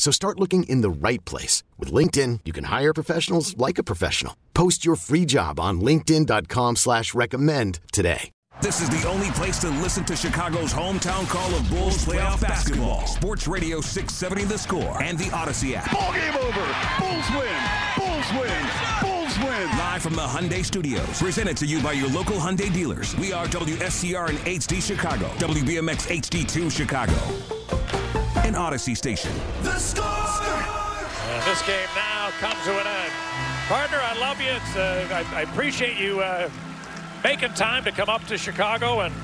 So start looking in the right place. With LinkedIn, you can hire professionals like a professional. Post your free job on linkedin.com slash recommend today. This is the only place to listen to Chicago's hometown call of Bulls playoff basketball. Sports Radio 670 The Score and the Odyssey app. Ball game over. Bulls win. Bulls win. Bulls win. Live from the Hyundai Studios. Presented to you by your local Hyundai dealers. We are WSCR and HD Chicago. WBMX HD2 Chicago. An Odyssey station. The score. And this game now comes to an end. Partner, I love you. It's, uh, I, I appreciate you uh, making time to come up to Chicago and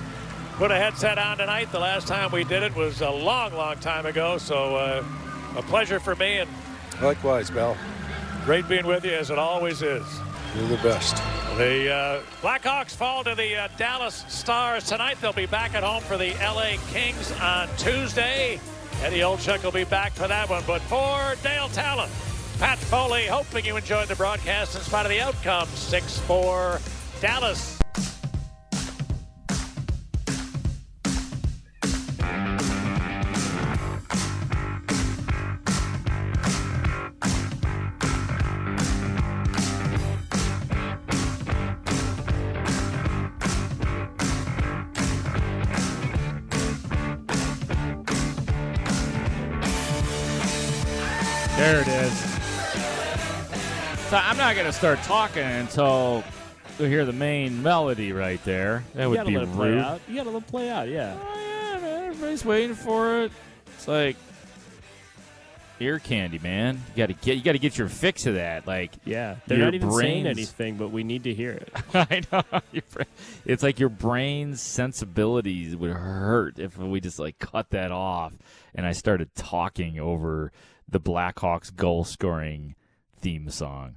put a headset on tonight. The last time we did it was a long, long time ago. So uh, a pleasure for me and Likewise, Bell. great being with you as it always is. You're the best. The uh, Blackhawks fall to the uh, Dallas Stars tonight. They'll be back at home for the LA Kings on Tuesday. Eddie Olczyk will be back for that one. But for Dale Tallon, Pat Foley, hoping you enjoyed the broadcast in spite of the outcome. 6-4 Dallas. So I'm not going to start talking until we hear the main melody right there. That You would be let rude. out. You gotta let it play out. Yeah. Oh, yeah, man. Everybody's waiting for it. It's like ear candy, man. You got to get you got to get your fix of that. Like Yeah. They're not even saying anything, but we need to hear it. I know. It's like your brain's sensibilities would hurt if we just like cut that off and I started talking over the Blackhawks goal scoring theme song.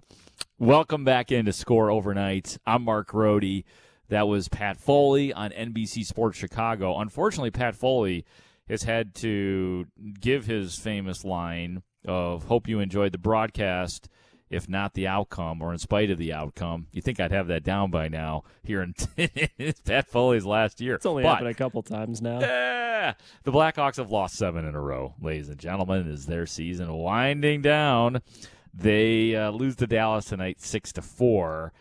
Welcome back into Score Overnight. I'm Mark Grote. That was Pat Foley on NBC Sports Chicago. Unfortunately, Pat Foley has had to give his famous line of "Hope you enjoyed the broadcast." if not the outcome or in spite of the outcome. You think I'd have that down by now here in Pat Foley's last year. It's only But- happened a couple times now. yeah. The Blackhawks have lost seven in a row, ladies and gentlemen, as their season winding down. They uh, lose to Dallas tonight, six to four.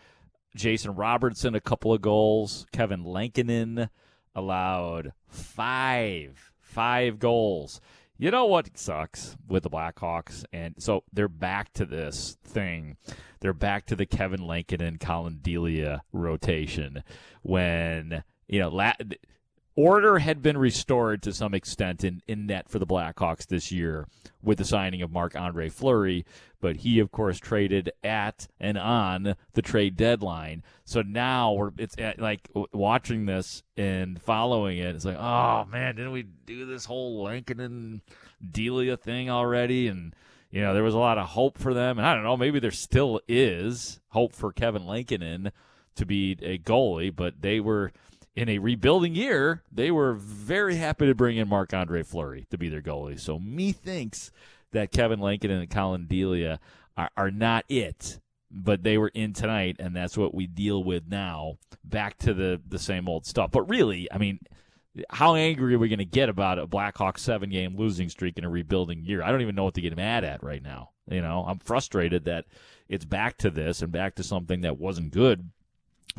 Jason Robertson a couple of goals. Kevin Lankinen allowed five, five goals. You know what sucks with the Blackhawks, and so they're back to this thing. They're back to the Kevin Lankinen, Collin Delia rotation when you know order had been restored to some extent in, in net for the Blackhawks this year with the signing of Marc Andre Fleury, but he of course traded at and on the trade deadline. So now we're it's uh, like watching this and following it. It's like, oh man, didn't we do this whole Lankinen and Delia thing already? And you know, there was a lot of hope for them, and I don't know, maybe there still is hope for Kevin Lankinen to be a goalie, but they were in a rebuilding year, they were very happy to bring in Marc Andre Fleury to be their goalie. So me thinks that Kevin Lankinen and Collin Delia are, are not it, but they were in tonight, and that's what we deal with now. Back to the the same old stuff. But really, I mean, how angry are we going to get about a Blackhawks seven game losing streak in a rebuilding year? I don't even know what to get mad at right now. You know, I'm frustrated that it's back to this and back to something that wasn't good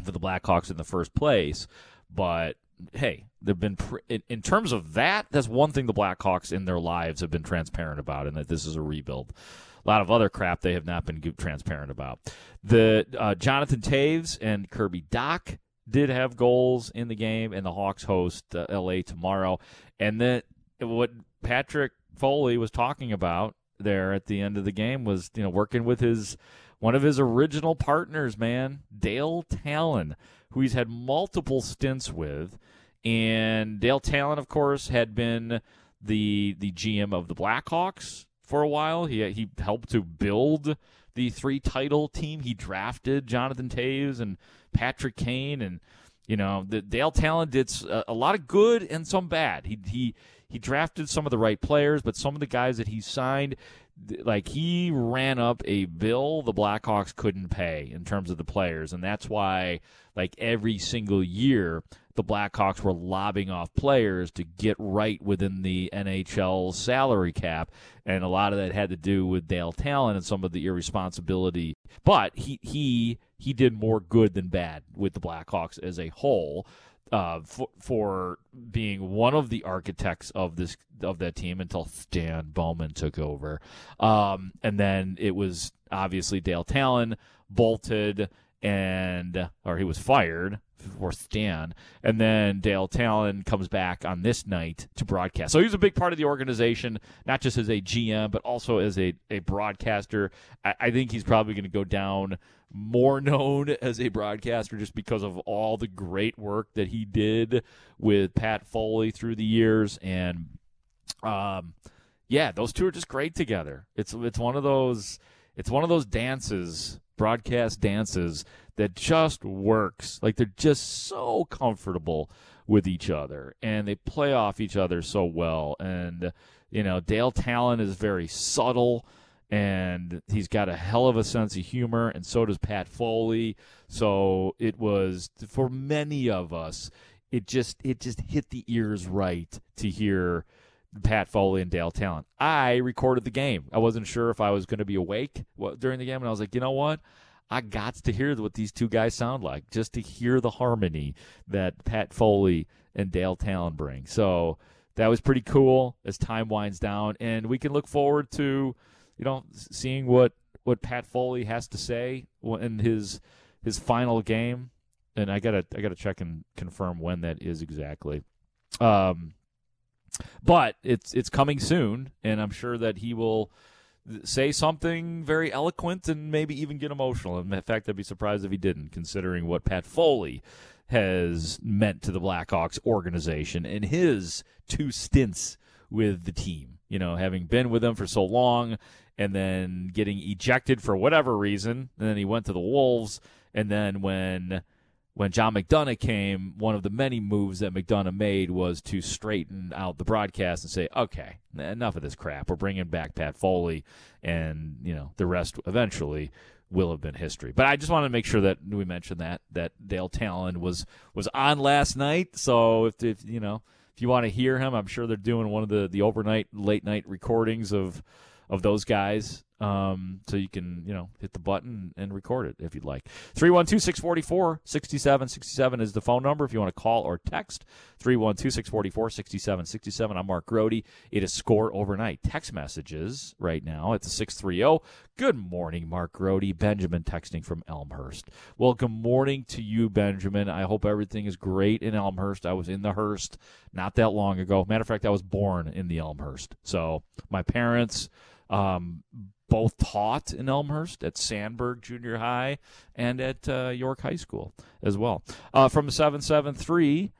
for the Blackhawks in the first place. But hey, they've been in, in terms of that. That's one thing the Blackhawks in their lives have been transparent about, and that this is a rebuild. a lot of other crap they have not been transparent about. The uh, Jonathan Toews and Kirby Dach did have goals in the game, and the Hawks host uh, L.A. tomorrow. And then what Patrick Foley was talking about there at the end of the game was you know working with his one of his original partners, man, Dale Tallon, who he's had multiple stints with. And Dale Tallon, of course, had been the the GM of the Blackhawks for a while. He he helped to build the three title team. He drafted Jonathan Toews and Patrick Kane, and you know the Dale Tallon did a, a lot of good and some bad. He he he drafted some of the right players, but some of the guys that he signed, like he ran up a bill the Blackhawks couldn't pay in terms of the players, and that's why like every single year the Blackhawks were lobbing off players to get right within the NHL salary cap, and a lot of that had to do with Dale Tallon and some of the irresponsibility. But he he he did more good than bad with the Blackhawks as a whole. Uh, for, for being one of the architects of this of that team until Stan Bowman took over, um, and then it was obviously Dale Tallon bolted and or he was fired for Stan, and then Dale Tallon comes back on this night to broadcast. So he's a big part of the organization, not just as a GM, but also as a, a broadcaster. I, I think he's probably going to go down more known as a broadcaster just because of all the great work that he did with Pat Foley through the years and um yeah, those two are just great together. It's it's one of those it's one of those dances, broadcast dances that just works. Like they're just so comfortable with each other and they play off each other so well and you know, Dale Tallon is very subtle and he's got a hell of a sense of humor, and so does Pat Foley. So it was for many of us, it just it just hit the ears right to hear Pat Foley and Dale Tallon. I recorded the game. I wasn't sure if I was going to be awake during the game, and I was like, you know what? I got to hear what these two guys sound like, just to hear the harmony that Pat Foley and Dale Tallon bring. So that was pretty cool as time winds down, and we can look forward to you know, seeing what what Pat Foley has to say in his his final game, and I gotta I gotta check and confirm when that is exactly. Um, but it's it's coming soon, and I'm sure that he will say something very eloquent and maybe even get emotional. In fact, I'd be surprised if he didn't, considering what Pat Foley has meant to the Blackhawks organization in his two stints with the team. You know, having been with them for so long and then getting ejected for whatever reason. And then he went to the Wolves. And then when when John McDonough came, one of the many moves that McDonough made was to straighten out the broadcast and say, "Okay, enough of this crap. We're bringing back Pat Foley, and you know the rest eventually." will have been history. But I just wanted to make sure that we mentioned that that Dale Tallon was was on last night. So if, if you know if you want to hear him, I'm sure they're doing one of the the overnight late night recordings of of those guys. Um, so you can, you know, hit the button and record it if you'd like. 312 644 6767 is the phone number if you want to call or text. 312 644 6767. I'm Mark Grote. It is Score Overnight. Text messages right now at the 630. Good morning, Mark Grote. Benjamin texting from Elmhurst. Well, good morning to you, Benjamin. I hope everything is great in Elmhurst. I was in the Hurst not that long ago. Matter of fact, I was born in the Elmhurst. So my parents um, both taught in Elmhurst at Sandburg Junior High and at uh, York High School as well. Uh, from 773,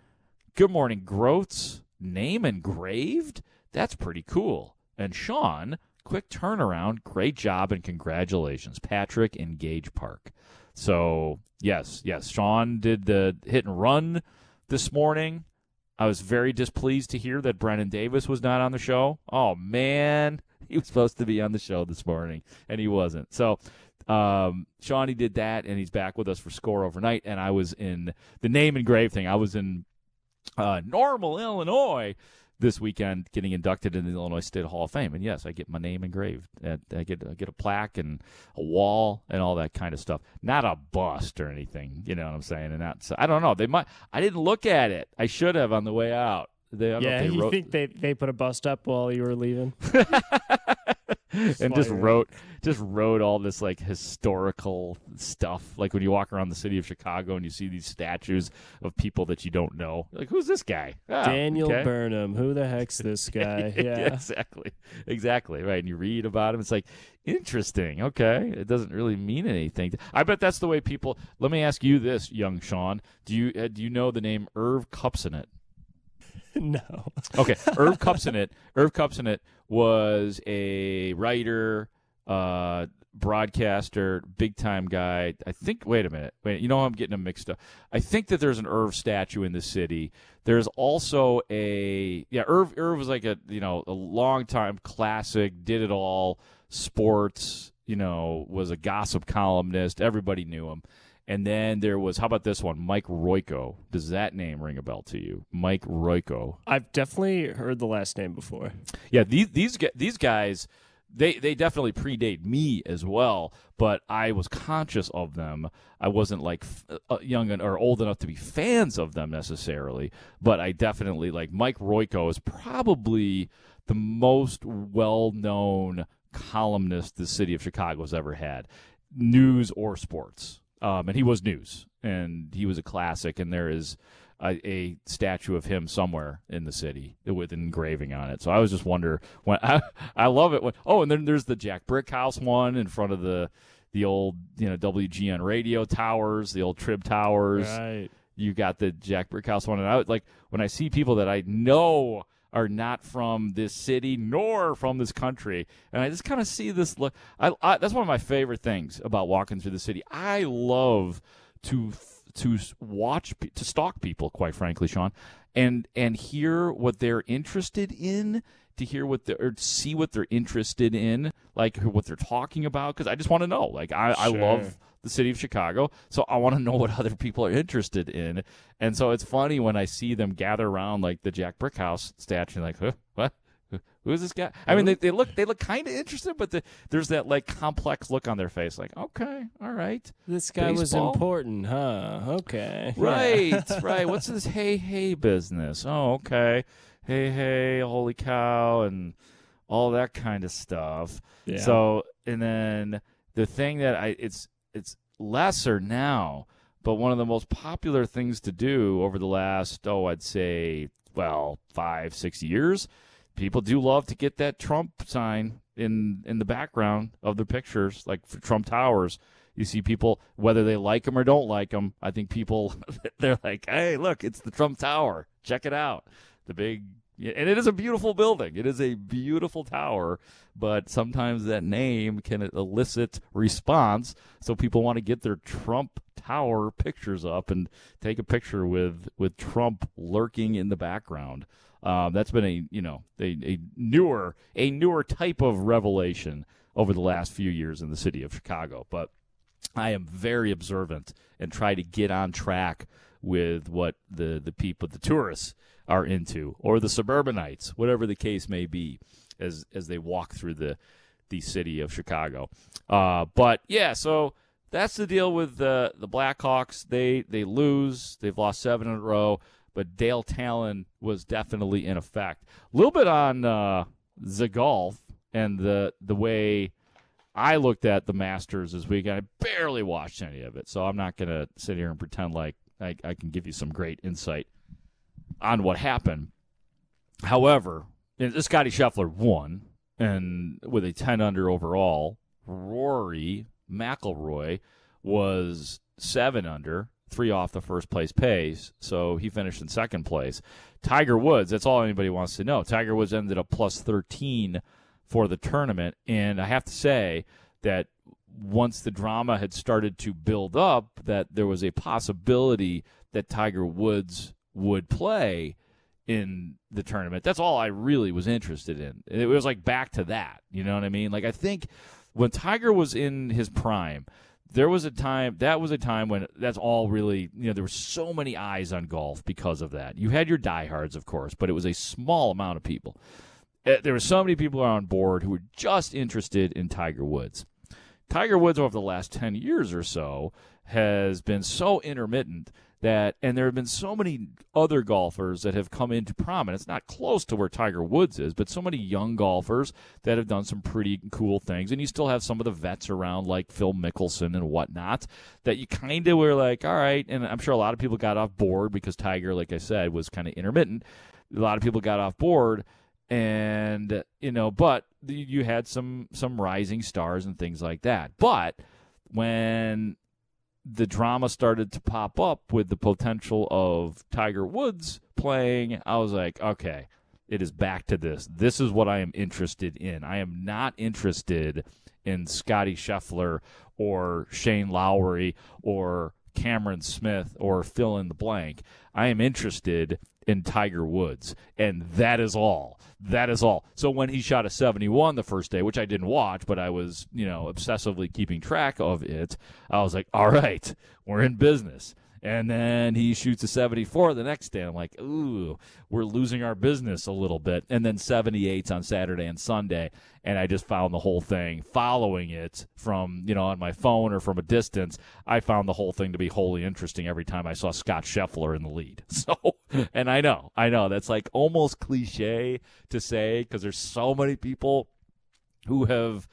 good morning, Groats. Name engraved? That's pretty cool. And Sean, quick turnaround. Great job and congratulations. Patrick in Gage Park. So, yes, yes, Sean did the hit and run this morning. I was very displeased to hear that Brennan Davis was not on the show. Oh, man he was supposed to be on the show this morning, and he wasn't. So um, Shawnee did that, and he's back with us for Score Overnight. And I was in the name and grave thing. I was in uh, Normal, Illinois this weekend getting inducted into the Illinois State Hall of Fame. And yes, I get my name engraved. I get I get a plaque and a wall and all that kind of stuff. Not a bust or anything, you know what I'm saying? And that's I don't know. They might I didn't look at it. I should have on the way out. They, yeah, you wrote... think they they put a bust up while you were leaving? and just wrote just wrote all this like historical stuff. Like when you walk around the city of Chicago and you see these statues of people that you don't know. Like who's this guy? Ah, Daniel okay. Burnham. Who the heck's this guy? Yeah. exactly. Exactly. Right. And you read about him. It's like, interesting. Okay. It doesn't really mean anything. I bet that's the way people. Let me ask you this, young Sean. Do you uh, do you know the name Irv Kupcinet? no. Okay. Irv Kupcinet. Irv Kupcinet was a writer, uh, broadcaster, big time guy. I think. Wait a minute. Wait. You know I'm getting them mixed up. I think that there's an Irv statue in the city. There's also a yeah. Irv Irv was like a you know a long time classic. Did it all. Sports. You know was a gossip columnist. Everybody knew him. And then there was how about this one, Mike Royko. Does that name ring a bell to you, Mike Royko? I've definitely heard the last name before. Yeah, these these these guys, they they definitely predate me as well. But I was conscious of them. I wasn't like f- uh, young or old enough to be fans of them necessarily. But I definitely like Mike Royko is probably the most well known columnist the city of Chicago has ever had, news or sports. Um, and he was news, and he was a classic. And there is a, a statue of him somewhere in the city with an engraving on it. So I was just wonder when I, I love it when oh, and then there's the Jack Brickhouse one in front of the the old you know WGN radio towers, the old Trib towers. Right. You got the Jack Brickhouse one, and I would like when I see people that I know are not from this city nor from this country, and I just kind of see this look. I, I that's one of my favorite things about walking through the city. I love to to watch to stalk people, quite frankly, Sean, and and hear what they're interested in. To hear what they or see what they're interested in, like what they're talking about, because I just want to know. Like I, I love the city of Chicago. So I want to know what other people are interested in. And so it's funny when I see them gather around like the Jack Brickhouse statue, like, huh, what? Who's this guy? I mean, they, they look they look kind of interested, but the, there's that like complex look on their face, like, okay, all right, This guy was important, huh? Okay. Right, right. What's this hey hey business? Oh, okay, hey hey, holy cow, and all that kind of stuff. Yeah. So and then the thing that I it's it's lesser now, but one of the most popular things to do over the last oh I'd say well five six years, people do love to get that Trump sign in in the background of their pictures, like for Trump Towers. You see people whether they like them or don't like them. I think people they're like, hey, look, it's the Trump Tower. Check it out. The big and it is a beautiful building. It is a beautiful tower, but sometimes that name can elicit response. So people want to get their Trump Tower pictures up and take a picture with with Trump lurking in the background. Um, that's been a you know a, a newer a newer type of revelation over the last few years in the city of Chicago. But I am very observant and try to get on track with what the the people, the tourists, are into, or the suburbanites, whatever the case may be, as as they walk through the the city of Chicago. Uh, but yeah, so that's the deal with the the Blackhawks. They they lose. They've lost seven in a row. But Dale Tallon was definitely in effect. A little bit on uh, the golf and the the way I looked at the Masters this week. I barely watched any of it, so I'm not going to sit here and pretend like I, I can give you some great insight on what happened. However, Scottie Scheffler won, and with a 10 under overall, Rory McIlroy was seven under, three off the first place pace, so he finished in second place. Tiger Woods, that's all anybody wants to know. Tiger Woods ended up plus 13 for the tournament, and I have to say that once the drama had started to build up, that there was a possibility that Tiger Woods would play in the tournament. That's all I really was interested in. It was like back to that. You know what I mean? Like I think when Tiger was in his prime, there was a time that was a time when that's all really you know there were so many eyes on golf because of that. You had your diehards, of course, but it was a small amount of people. Uh, There were so many people on board who were just interested in Tiger Woods. Tiger Woods over the last 10 years or so has been so intermittent that and there have been so many other golfers that have come into prominence. Not close to where tiger woods is but so many young golfers that have done some pretty cool things. And you still have some of the vets around like phil mickelson and whatnot that you kind of were like all right. And i'm sure a lot of people got off board because tiger like i said was kind of intermittent. A lot of people got off board and you know but you had some some rising stars and things like that. But when the drama started to pop up with the potential of Tiger Woods playing, I was like, okay, it is back to this. This is what I am interested in. I am not interested in Scottie Scheffler or Shane Lowry or Cameron Smith or fill in the blank. I am interested in Tiger Woods, and that is all. That is all. So when he shot a 71 the first day, which I didn't watch, but I was, you know, obsessively keeping track of it, I was like, all right, we're in business. And then he shoots a 74 the next day. I'm like, ooh, we're losing our business a little bit. And then 78s on Saturday and Sunday. And I just found the whole thing following it from, you know, on my phone or from a distance. I found the whole thing to be wholly interesting every time I saw Scott Scheffler in the lead. So, and I know, I know that's like almost cliche to say because there's so many people who have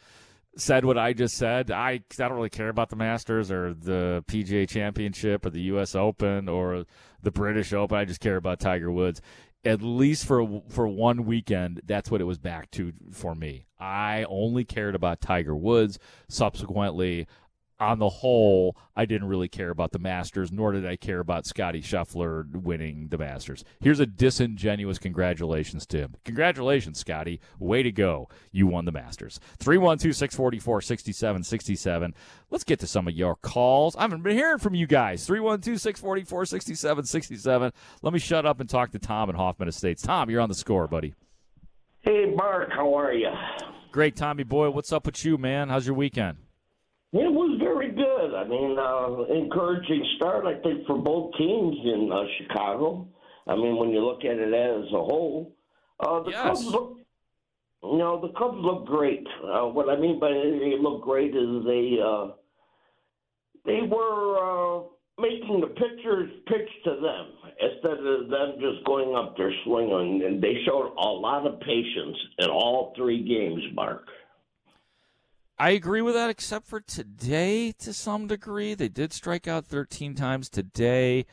said what I just said. I, I don't really care about the Masters or the PGA Championship or the U.S. Open or the British Open. I just care about Tiger Woods. At least for for one weekend, that's what it was back to for me. I only cared about Tiger Woods. Subsequently, on the whole, I didn't really care about the Masters, nor did I care about Scottie Scheffler winning the Masters. Here's a disingenuous congratulations to him. Congratulations, Scotty. Way to go. You won the Masters. 312 644 6767. Let's get to some of your calls. I haven't been hearing from you guys. 312 644 6767. Let me shut up and talk to Tom in Hoffman Estates. Tom, you're on the score, buddy. Hey, Mark, how are you? Great, Tommy boy. What's up with you, man? How's your weekend? It was very good. I mean, uh, encouraging start, I think, for both teams in uh, Chicago. I mean, when you look at it as a whole, uh, the Yes. Cubs look. You know, the Cubs look great. Uh, what I mean by they look great is they uh, they were uh, making the pitchers pitch to them instead of them just going up there swinging. And they showed a lot of patience in all three games, Mark. I agree with that, except for today to some degree. They did strike out 13 times today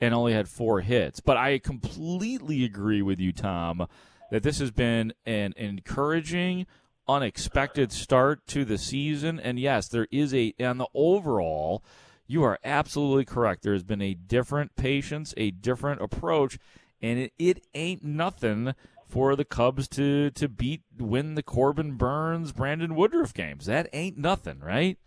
and only had four hits. But I completely agree with you, Tom, that this has been an encouraging, unexpected start to the season. And yes, there is a, on the overall, you are absolutely correct. There has been a different patience, a different approach, and it, it ain't nothing for the Cubs to to beat win the Corbin Burnes Brandon Woodruff games. That ain't nothing, right?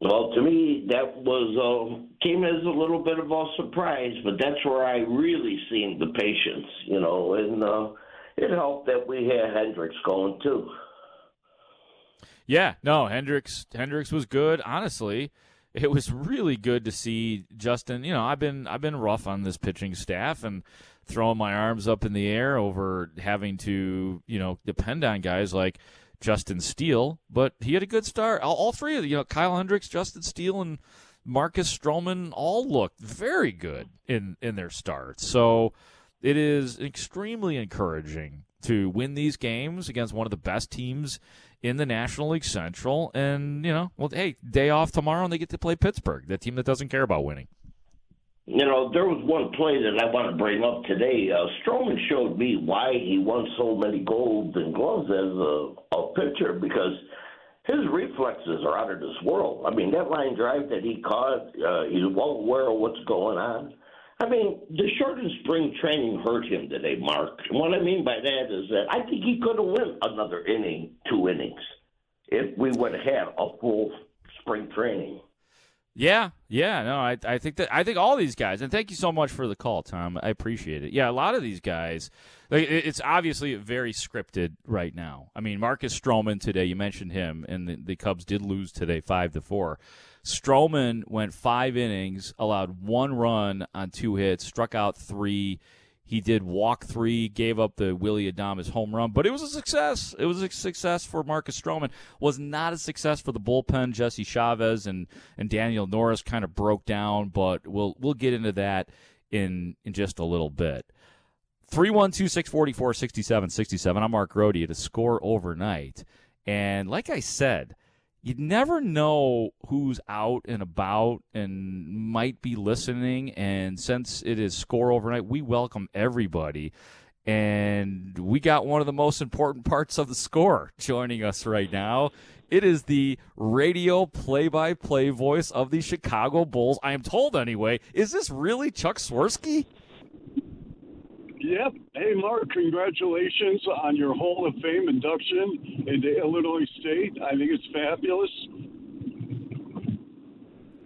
Well, to me, that was uh, came as a little bit of a surprise, but that's where I really seen the patience, you know, and uh, it helped that we had Hendricks going too. Yeah, no, Hendricks Hendricks was good. Honestly, it was really good to see Justin. You know, I've been I've been rough on this pitching staff and throwing my arms up in the air over having to you know depend on guys like Justin Steele, but he had a good start. All, all three of the, you know Kyle Hendricks, Justin Steele, and Marcus Stroman all looked very good in in their starts. So it is extremely encouraging to win these games against one of the best teams in the National League Central. And, you know, well, hey, day off tomorrow and they get to play Pittsburgh, the team that doesn't care about winning. You know, there was one play that I want to bring up today. Uh, Stroman showed me why he won so many golden gloves as a, a pitcher because his reflexes are out of this world. I mean, that line drive that he caught, uh, he's well aware of what's going on. I mean, the shortened spring training hurt him today, Mark. And what I mean by that is that I think he could have won another inning, two innings, if we would have had a full spring training. Yeah, yeah, no, I, I think that I think all these guys, and thank you so much for the call, Tom. I appreciate it. Yeah, a lot of these guys, like, it's obviously very scripted right now. I mean, Marcus Stroman today, you mentioned him, and the, the Cubs did lose today, five to four. Stroman went five innings, allowed one run on two hits, struck out three. He did walk three, gave up the Willy Adames home run, but it was a success. It was a success for Marcus Stroman. Was not a success for the bullpen. Jesse Chavez and, and Daniel Norris kind of broke down, but we'll we'll get into that in in just a little bit. 312 644 6767. I'm Mark Grote at a score overnight. And like I said, you never know who's out and about and might be listening. And since it is score overnight, we welcome everybody. And we got one of the most important parts of the score joining us right now. It is the radio play by play voice of the Chicago Bulls. I am told, anyway. Is this really Chuck Swirsky? Yep. Hey, Mark, congratulations on your Hall of Fame induction into Illinois State. I think it's fabulous.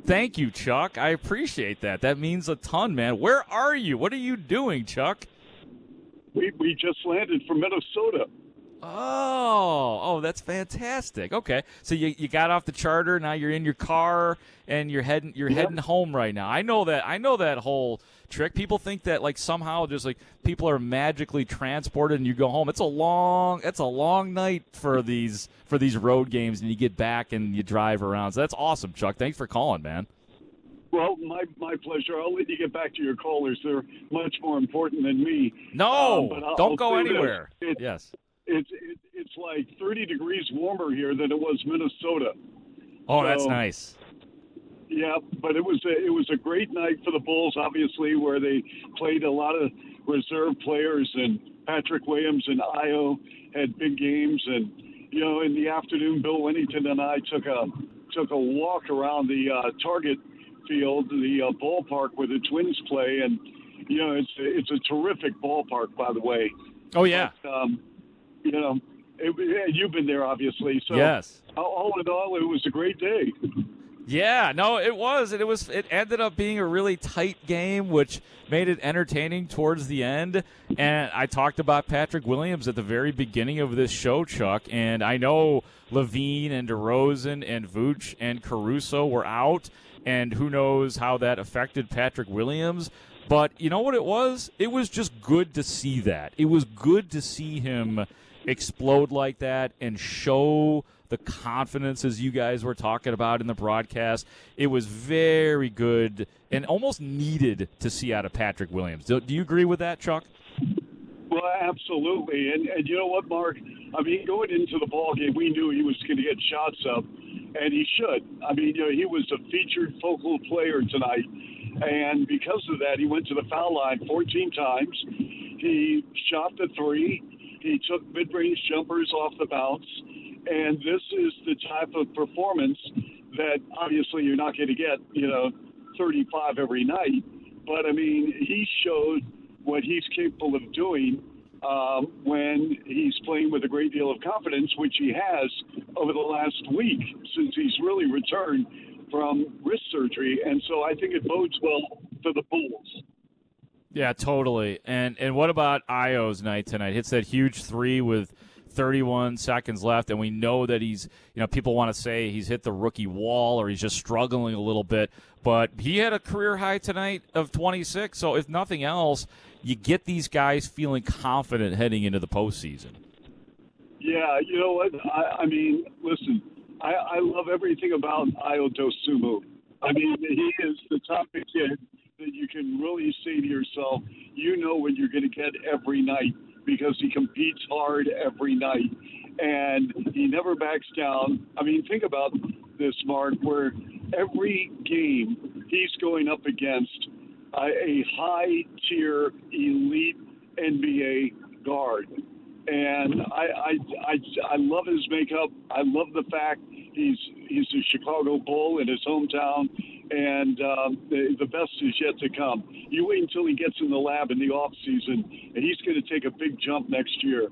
Thank you, Chuck. I appreciate that. That means a ton, man. Where are you? What are you doing, Chuck? We, we just landed from Minnesota. Oh, oh, that's fantastic. Okay, so you, you got off the charter. Now you're in your car and you're heading you're yep. heading home right now. I know that. I know that whole trick. People think that like somehow just like people are magically transported and you go home. It's a long it's a long night for these for these road games, and you get back and you drive around. So that's awesome, Chuck. Thanks for calling, man. Well, my my pleasure. I'll let you get back to your callers. They're much more important than me. No, um, don't go anywhere. It, yes it's it, it's like 30 degrees warmer here than it was Minnesota. Oh, so, that's nice. Yeah, but it was a, it was a great night for the Bulls, obviously, where they played a lot of reserve players, and Patrick Williams and Ayo had big games, and you know, in the afternoon, Bill Wennington and I took a took a walk around the uh, Target field, the uh, ballpark where the Twins play, and you know, it's it's a terrific ballpark, by the way. Oh yeah. But, um, you know, it, you've been there, obviously. So yes, all in all, it was a great day. Yeah, no, it was. It was. It ended up being a really tight game, which made it entertaining towards the end. And I talked about Patrick Williams at the very beginning of this show, Chuck. And I know LaVine and DeRozan and Vooch and Caruso were out, and who knows how that affected Patrick Williams. But you know what it was? It was just good to see that. It was good to see him explode like that and show the confidence as you guys were talking about in the broadcast. It was very good and almost needed to see out of Patrick Williams. Do, do you agree with that, Chuck? Well, absolutely. And, and you know what, Mark? I mean, going into the ball game, we knew he was going to get shots up, and he should. I mean, you know, he was a featured focal player tonight, and because of that, he went to the foul line 14 times. He shot the three. He took mid-range jumpers off the bounce, and this is the type of performance that obviously you're not going to get, you know, 35 every night. But I mean, he showed what he's capable of doing um, when he's playing with a great deal of confidence, which he has over the last week since he's really returned from wrist surgery. And so I think it bodes well for the Bulls. Yeah, totally. And and what about Ayo's night tonight? Hits that huge three with 31 seconds left, and we know that he's, you know, people want to say he's hit the rookie wall or he's just struggling a little bit, but he had a career high tonight of 26. So if nothing else, you get these guys feeling confident heading into the postseason. Yeah, you know what? I, I mean, listen, I, I love everything about Ayo Dosunmu. I mean, he is the of kid that you can really say to yourself, you know what you're going to get every night because he competes hard every night and he never backs down. I mean, think about this, Mark, where every game he's going up against uh, a, a high tier elite NBA guard. And I, I, I, I love his makeup. I love the fact he's he's a Chicago Bull in his hometown and um, the, the best is yet to come. You wait until he gets in the lab in the off season, and he's going to take a big jump next year.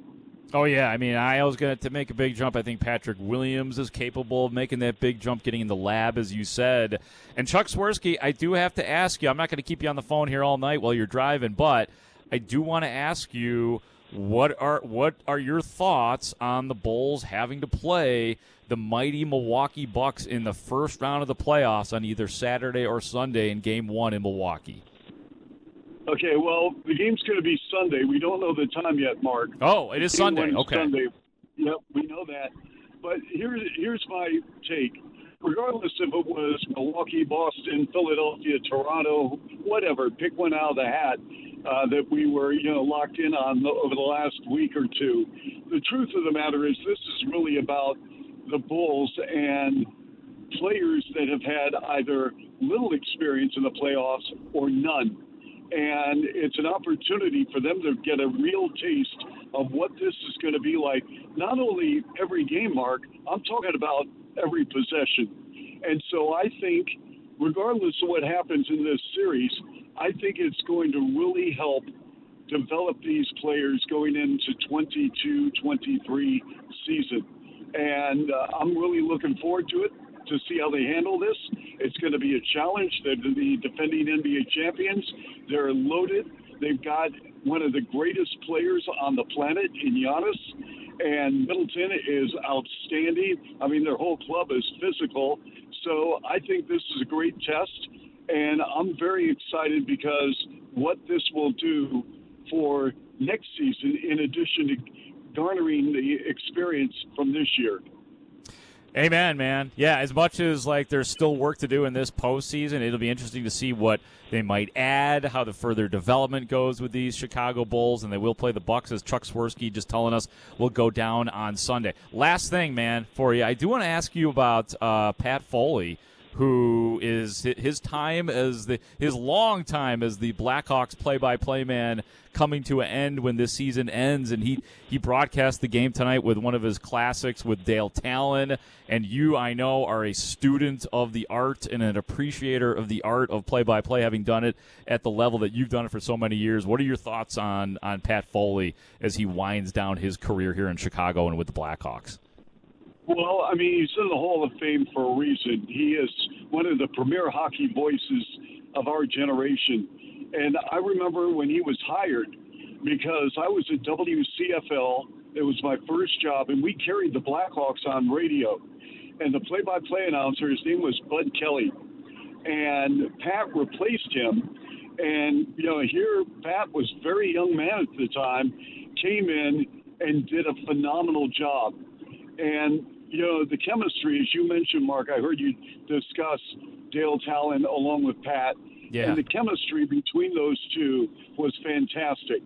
Oh yeah, I mean, I was going to make a big jump. I think Patrick Williams is capable of making that big jump, getting in the lab, as you said. And Chuck Swirsky, I do have to ask you. I'm not going to keep you on the phone here all night while you're driving, but I do want to ask you what are what are your thoughts on the Bulls having to play the mighty Milwaukee Bucks in the first round of the playoffs on either Saturday or Sunday in Game One in Milwaukee? Okay, well, the game's going to be Sunday. We don't know the time yet, Mark. Oh, it is Sunday. Okay. Sunday. Yep, we know that. But here's here's my take. Regardless if it was Milwaukee, Boston, Philadelphia, Toronto, whatever, pick one out of the hat uh, that we were, you know, locked in on the, over the last week or two. The truth of the matter is, this is really about the Bulls and players that have had either little experience in the playoffs or none. And it's an opportunity for them to get a real taste of what this is going to be like. Not only every game, Mark, I'm talking about every possession. And so I think, regardless of what happens in this series, I think it's going to really help develop these players going into 22 23 season. And uh, I'm really looking forward to it to see how they handle this. It's going to be a challenge. They're the defending NBA champions. They're loaded. They've got one of the greatest players on the planet in Giannis, and Middleton is outstanding. I mean, their whole club is physical. So I think this is a great test, and I'm very excited because what this will do for next season, in addition to garnering the experience from this year. Amen, man. Yeah, as much as like there's still work to do in this postseason, it'll be interesting to see what they might add, how the further development goes with these Chicago Bulls, and they will play the Bucks as Chuck Swirsky just telling us will go down on Sunday. Last thing, man, for you, I do want to ask you about uh, Pat Foley who is his time as the his long time as the Blackhawks play-by-play man coming to an end when this season ends. And he he broadcast the game tonight with one of his classics with Dale Tallon and you I know are a student of the art and an appreciator of the art of play-by-play having done it at the level that you've done it for so many years. What are your thoughts on on Pat Foley as he winds down his career here in Chicago and with the Blackhawks well, I mean, he's in the Hall of Fame for a reason. He is one of the premier hockey voices of our generation. And I remember when he was hired because I was at WCFL. It was my first job, and we carried the Blackhawks on radio. And the play by play announcer, his name was Bud Kelly. And Pat replaced him. And, you know, here Pat was very young man at the time, came in and did a phenomenal job. And you know, the chemistry, as you mentioned, Mark, I heard you discuss Dale Tallon along with Pat. Yeah. And the chemistry between those two was fantastic.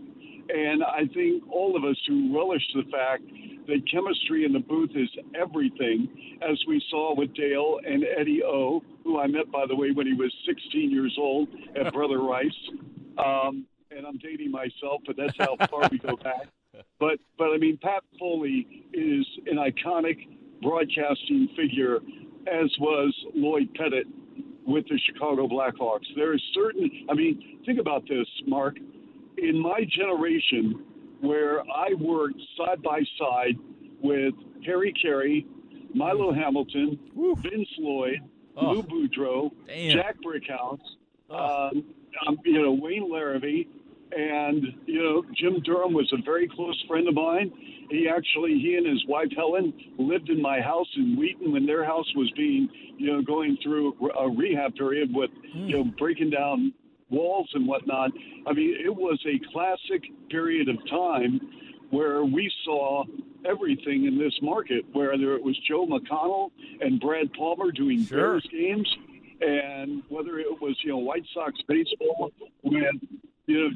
And I think all of us who relish the fact that chemistry in the booth is everything, as we saw with Dale and Eddie O, who I met, by the way, when he was 16 years old at Brother Rice. Um, and I'm dating myself, but that's how far we go back. But, but I mean, Pat Foley is an iconic broadcasting figure, as was Lloyd Pettit with the Chicago Blackhawks. There is certain, I mean, think about this, Mark. In my generation, where I worked side by side with Harry Caray, Milo Hamilton, Vince Lloyd, Oh. Lou Boudreau, Damn. Jack Brickhouse, um, um, you know, Wayne Larrivee, and you know, Jim Durham was a very close friend of mine. He actually, he and his wife Helen lived in my house in Wheaton when their house was being, you know, going through a rehab period with, you know, breaking down walls and whatnot. I mean, it was a classic period of time where we saw everything in this market, whether it was Joe McConnell and Brad Palmer doing Sure. Bears games, and whether it was you know White Sox baseball with you know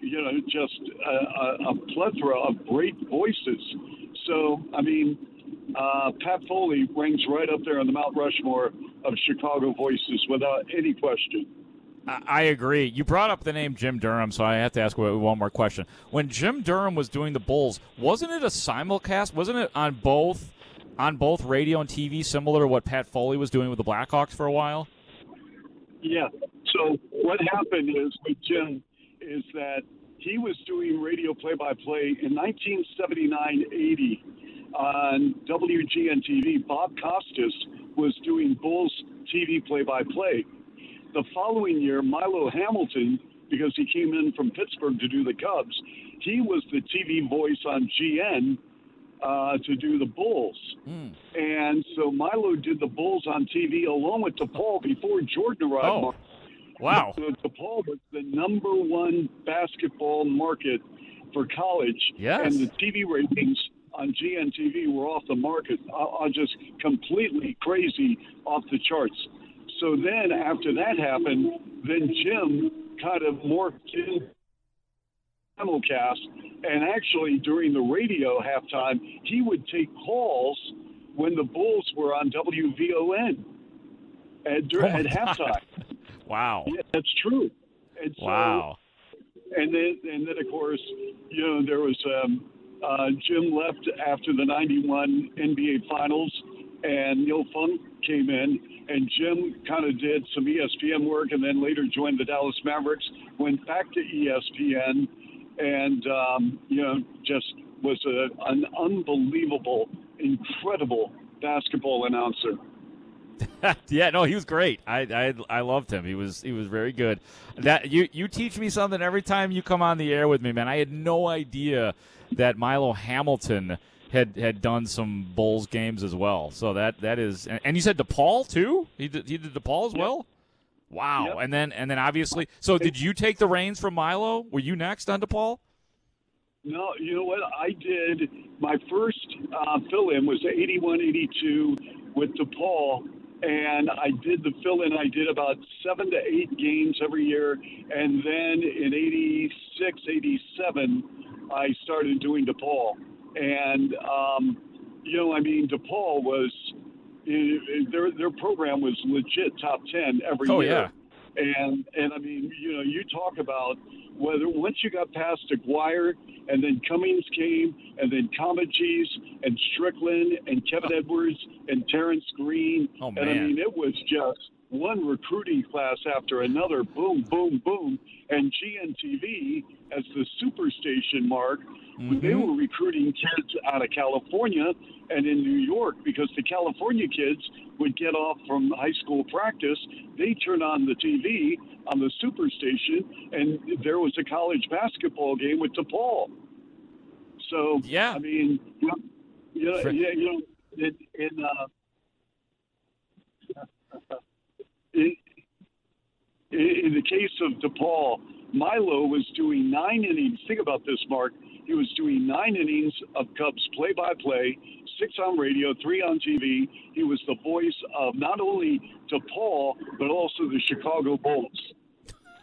you know just a, a, a plethora of great voices. So I mean, uh, Pat Foley ranks right up there on the Mount Rushmore of Chicago voices without any question. I I agree. You brought up the name Jim Durham, so I have to ask one more question. When Jim Durham was doing the Bulls, wasn't it a simulcast? Wasn't it on both on both radio and TV, similar to what Pat Foley was doing with the Blackhawks for a while? Yeah. So what happened is with Jim is that he was doing radio play-by-play in 1979-80 on WGN TV. Bob Costas was doing Bulls TV play-by-play. The following year, Milo Hamilton, because he came in from Pittsburgh to do the Cubs, he was the TV voice on GN uh, to do the Bulls. And so Milo did the Bulls on TV along with DePaul before Jordan arrived. Oh. Wow. The, DePaul was the number one basketball market for college. Yes. And the TV ratings on GNTV were off the market, uh, uh, just completely crazy off the charts. So then after that happened, then Jim kind of morphed in simulcast, and actually during the radio halftime, he would take calls when the Bulls were on WVON at, Oh, at halftime. Wow. Yeah, that's true. And so, Wow. And then, and then, of course, you know, there was um, uh, Jim left after the '91 NBA Finals, and Neil Funk came in, and Jim kind of did some ESPN work, and then later joined the Dallas Mavericks. Went back to ESPN, and um, you know, just was a, an unbelievable, incredible basketball announcer. yeah, no, he was great. I, I I loved him. He was he was very good. That you you teach me something every time you come on the air with me, man. I had no idea that Milo Hamilton had had done some Bulls games as well. So that that is, and, and you said DePaul too. He did he did DePaul as well. Wow. Yep. And then and then obviously, so did you take the reins from Milo? Were you next on DePaul? No, you know what? I did my first uh, fill in was 81 82 with DePaul, and I did the fill in. I did about seven to eight games every year. And then in 86, 87, I started doing DePaul. And, um, you know, I mean, DePaul was, i- i- their, their program was legit top 10 every Oh, year. yeah. And and I mean, you know, you talk about whether once you got past Aguirre and then Cummings came and then Comegys and Strickland and Kevin Edwards and Terrence Green. Oh, And I mean, it was just one recruiting class after another. Boom, boom, boom. And GNTV as the superstation mark, they were recruiting kids out of California and in New York because the California kids would get off from high school practice. They turn on the TV on the superstation, and there was a college basketball game with DePaul. So Yeah. I mean, you know, you know in, in uh, in, in the case of DePaul, Milo was doing nine innings. Think about this, Mark. He was doing nine innings of Cubs play by play, six on radio, three on TV. He was the voice of not only DePaul, but also the Chicago Bulls.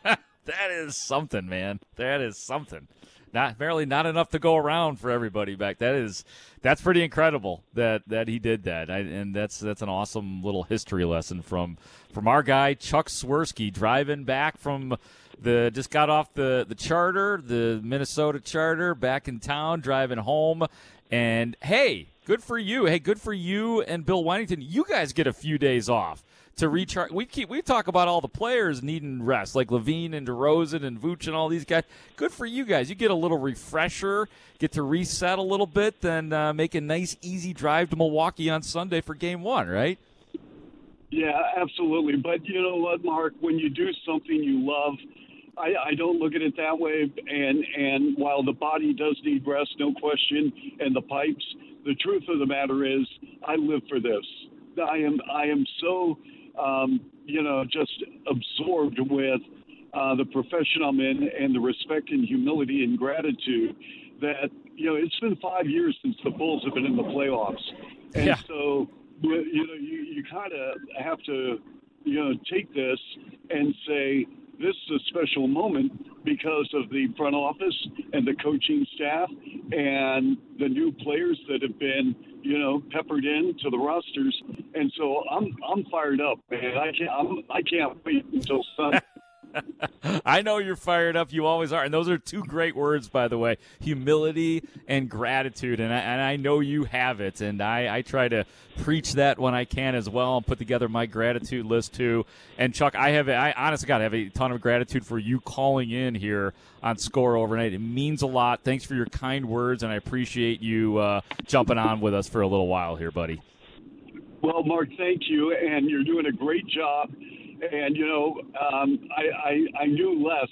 That is something, man. That is something. Not barely not enough to go around for everybody back. That is that's pretty incredible that that he did that. I, and that's that's an awesome little history lesson from from our guy Chuck Swirsky driving back from the just got off the the charter, the Minnesota charter, back in town, driving home. And hey, good for you. Hey, good for you and Bill Wennington. You guys get a few days off to recharge. We keep we talk about all the players needing rest, like LaVine and DeRozan and Vooch and all these guys. Good for you guys. You get a little refresher, get to reset a little bit, then uh, make a nice easy drive to Milwaukee on Sunday for Game One, right? Yeah, absolutely. But you know what, Mark? When you do something you love, I, I don't look at it that way. And and while the body does need rest, no question, and the pipes, the truth of the matter is, I live for this. I am I am so um, you know just absorbed with uh, the profession I'm in and the respect and humility and gratitude that you know it's been five years since the Bulls have been in the playoffs, and Yeah. so you you know you, you kind of have to you know take this and say this is a special moment because of the front office and the coaching staff and the new players that have been you know peppered in to the rosters and so I'm I'm fired up man I can't I'm, I can't wait until Sunday. I know you're fired up. You always are. And those are two great words, by the way humility and gratitude. And I, and I know you have it. And I, I try to preach that when I can as well and put together my gratitude list too. And Chuck, I have, I honestly got to have a ton of gratitude for you calling in here on Score Overnight. It means a lot. Thanks for your kind words. And I appreciate you uh, jumping on with us for a little while here, buddy. Well, Mark, thank you, and you're doing a great job. And you know, um, I, I I knew Les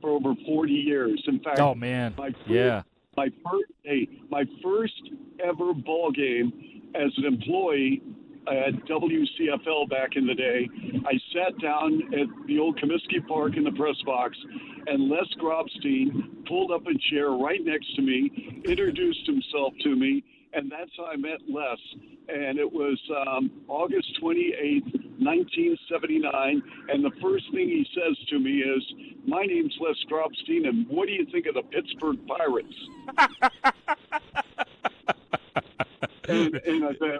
for over 40 years. In fact, Oh, man. my first, Yeah. my first hey, my first ever ball game as an employee at WCFL back in the day. I sat down at the old Comiskey Park in the press box, and Les Grobstein pulled up a chair right next to me, introduced himself to me, and that's how I met Les. And it was um, August 28th, 1979. And the first thing he says to me is, My name's Les Grobstein, and what do you think of the Pittsburgh Pirates? and, and I said,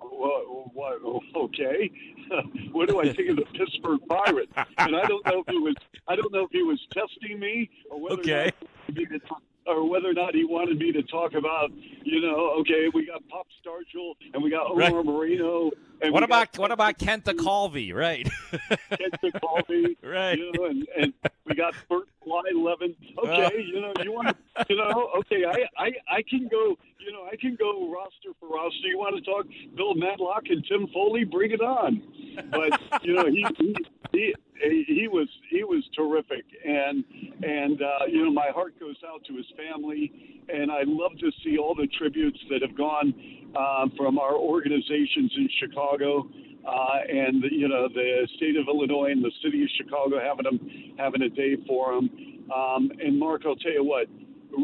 well, okay. what do I think of the Pittsburgh Pirates? And I don't know if he was I don't know if he was testing me or whether Okay. he wanted me to talk- or whether or not he wanted me to talk about, you know, okay, we got Pop Stargell and we got Omar Right. Moreno. And What about got what about Kent Tekulve? Right. Kent Tekulve, Right. You know, and, and we got Bert Blyleven. Okay, you know, you want to, you know, okay, I, I, I can go, you know, I can go roster for roster. You want to talk Bill Madlock and Tim Foley? Bring it on. But you know, he, he, he, he was, he was terrific, and and uh, you know, my heart goes out to his family, and I love to see all the tributes that have gone um, from our organizations in Chicago uh, and you know the state of Illinois and the city of Chicago having them having a day for him. Um, and Mark, I'll tell you what,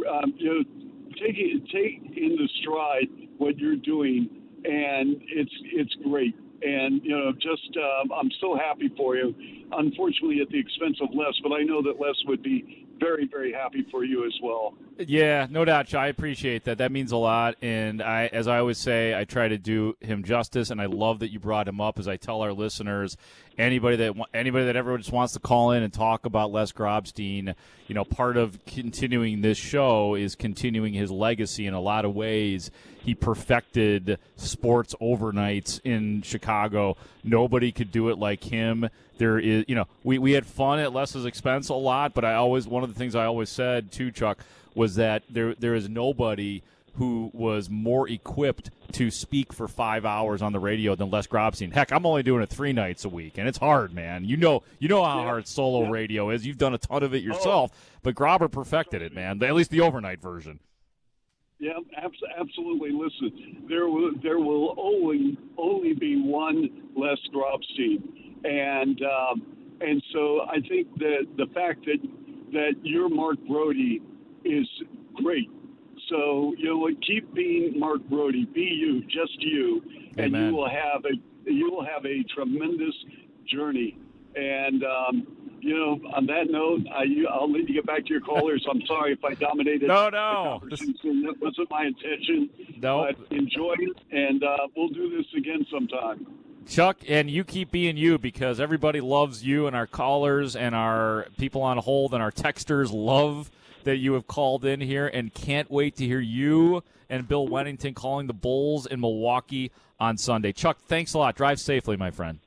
um, you know, take take into stride what you're doing, and it's it's great. And you know, just um, I'm so happy for you. Unfortunately, at the expense of Les, but I know that Les would be very very happy for you as well. Yeah, no doubt. I appreciate that. That means a lot. And I, as I always say, I try to do him justice. And I love that you brought him up. As I tell our listeners, anybody that anybody that ever just wants to call in and talk about Les Grobstein, you know, part of continuing this show is continuing his legacy in a lot of ways. He perfected sports overnights in Chicago. Nobody could do it like him. There is, you know, we, we had fun at Les's expense a lot, but I always one of the things I always said to Chuck, was that there there is nobody who was more equipped to speak for five hours on the radio than Les Grobstein. Heck, I'm only doing it three nights a week, and it's hard, man. You know, you know how hard solo radio is. You've done a ton of it yourself, but Grobber perfected it, man. At least the overnight version. Yeah, abs- absolutely. Listen, there will there will only only be one Les Grobstein, and um, and so I think that the fact that that you're Mark Grote is great. So you know, what, keep being Mark Grote. Be you, just you, and Amen. you will have a you will have a tremendous journey. And um, you know, on that note, I, I'll let you get back to your callers. I'm sorry if I dominated. No, no. conversation. That wasn't my intention. No. But enjoy it, and uh, we'll do this again sometime. Chuck, and you keep being you because everybody loves you, and our callers and our people on hold and our texters love that you have called in here, and can't wait to hear you and Bill Wennington calling the Bulls in Milwaukee on Sunday. Chuck, thanks a lot. Drive safely, my friend.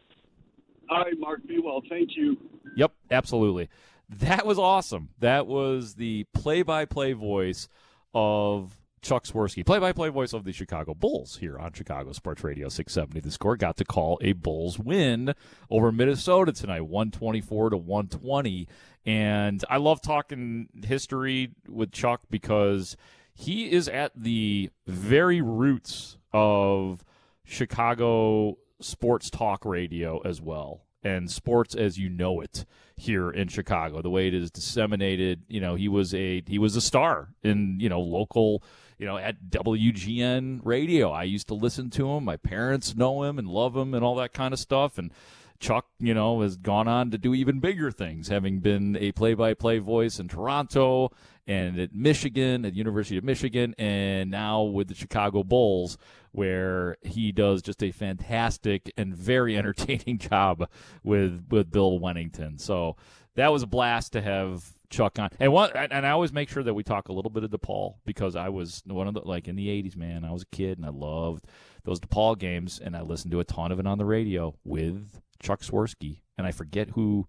All right, Mark. Be well. Thank you. Yep, absolutely. That was awesome. That was the play-by-play voice of Chuck Swirsky, play-by-play voice of the Chicago Bulls here on Chicago Sports Radio 670. The score got to call a Bulls win over Minnesota tonight, 124 to 120. And I love talking history with Chuck because he is at the very roots of Chicago sports talk radio as well and sports as you know it here in Chicago the way it is disseminated you know he was a he was a star in you know local you know at WGN radio. I used to listen to him my parents know him and love him and all that kind of stuff. And Chuck, you know, has gone on to do even bigger things, having been a play-by-play voice in Toronto and at Michigan, at the University of Michigan, and now with the Chicago Bulls, where he does just a fantastic and very entertaining job with with Bill Wennington. So that was a blast to have Chuck on. And one, and I always make sure that we talk a little bit of DePaul because I was one of the like in the '80s, man. I was a kid and I loved those DePaul games, and I listened to a ton of it on the radio with Chuck Swirsky, and I forget who,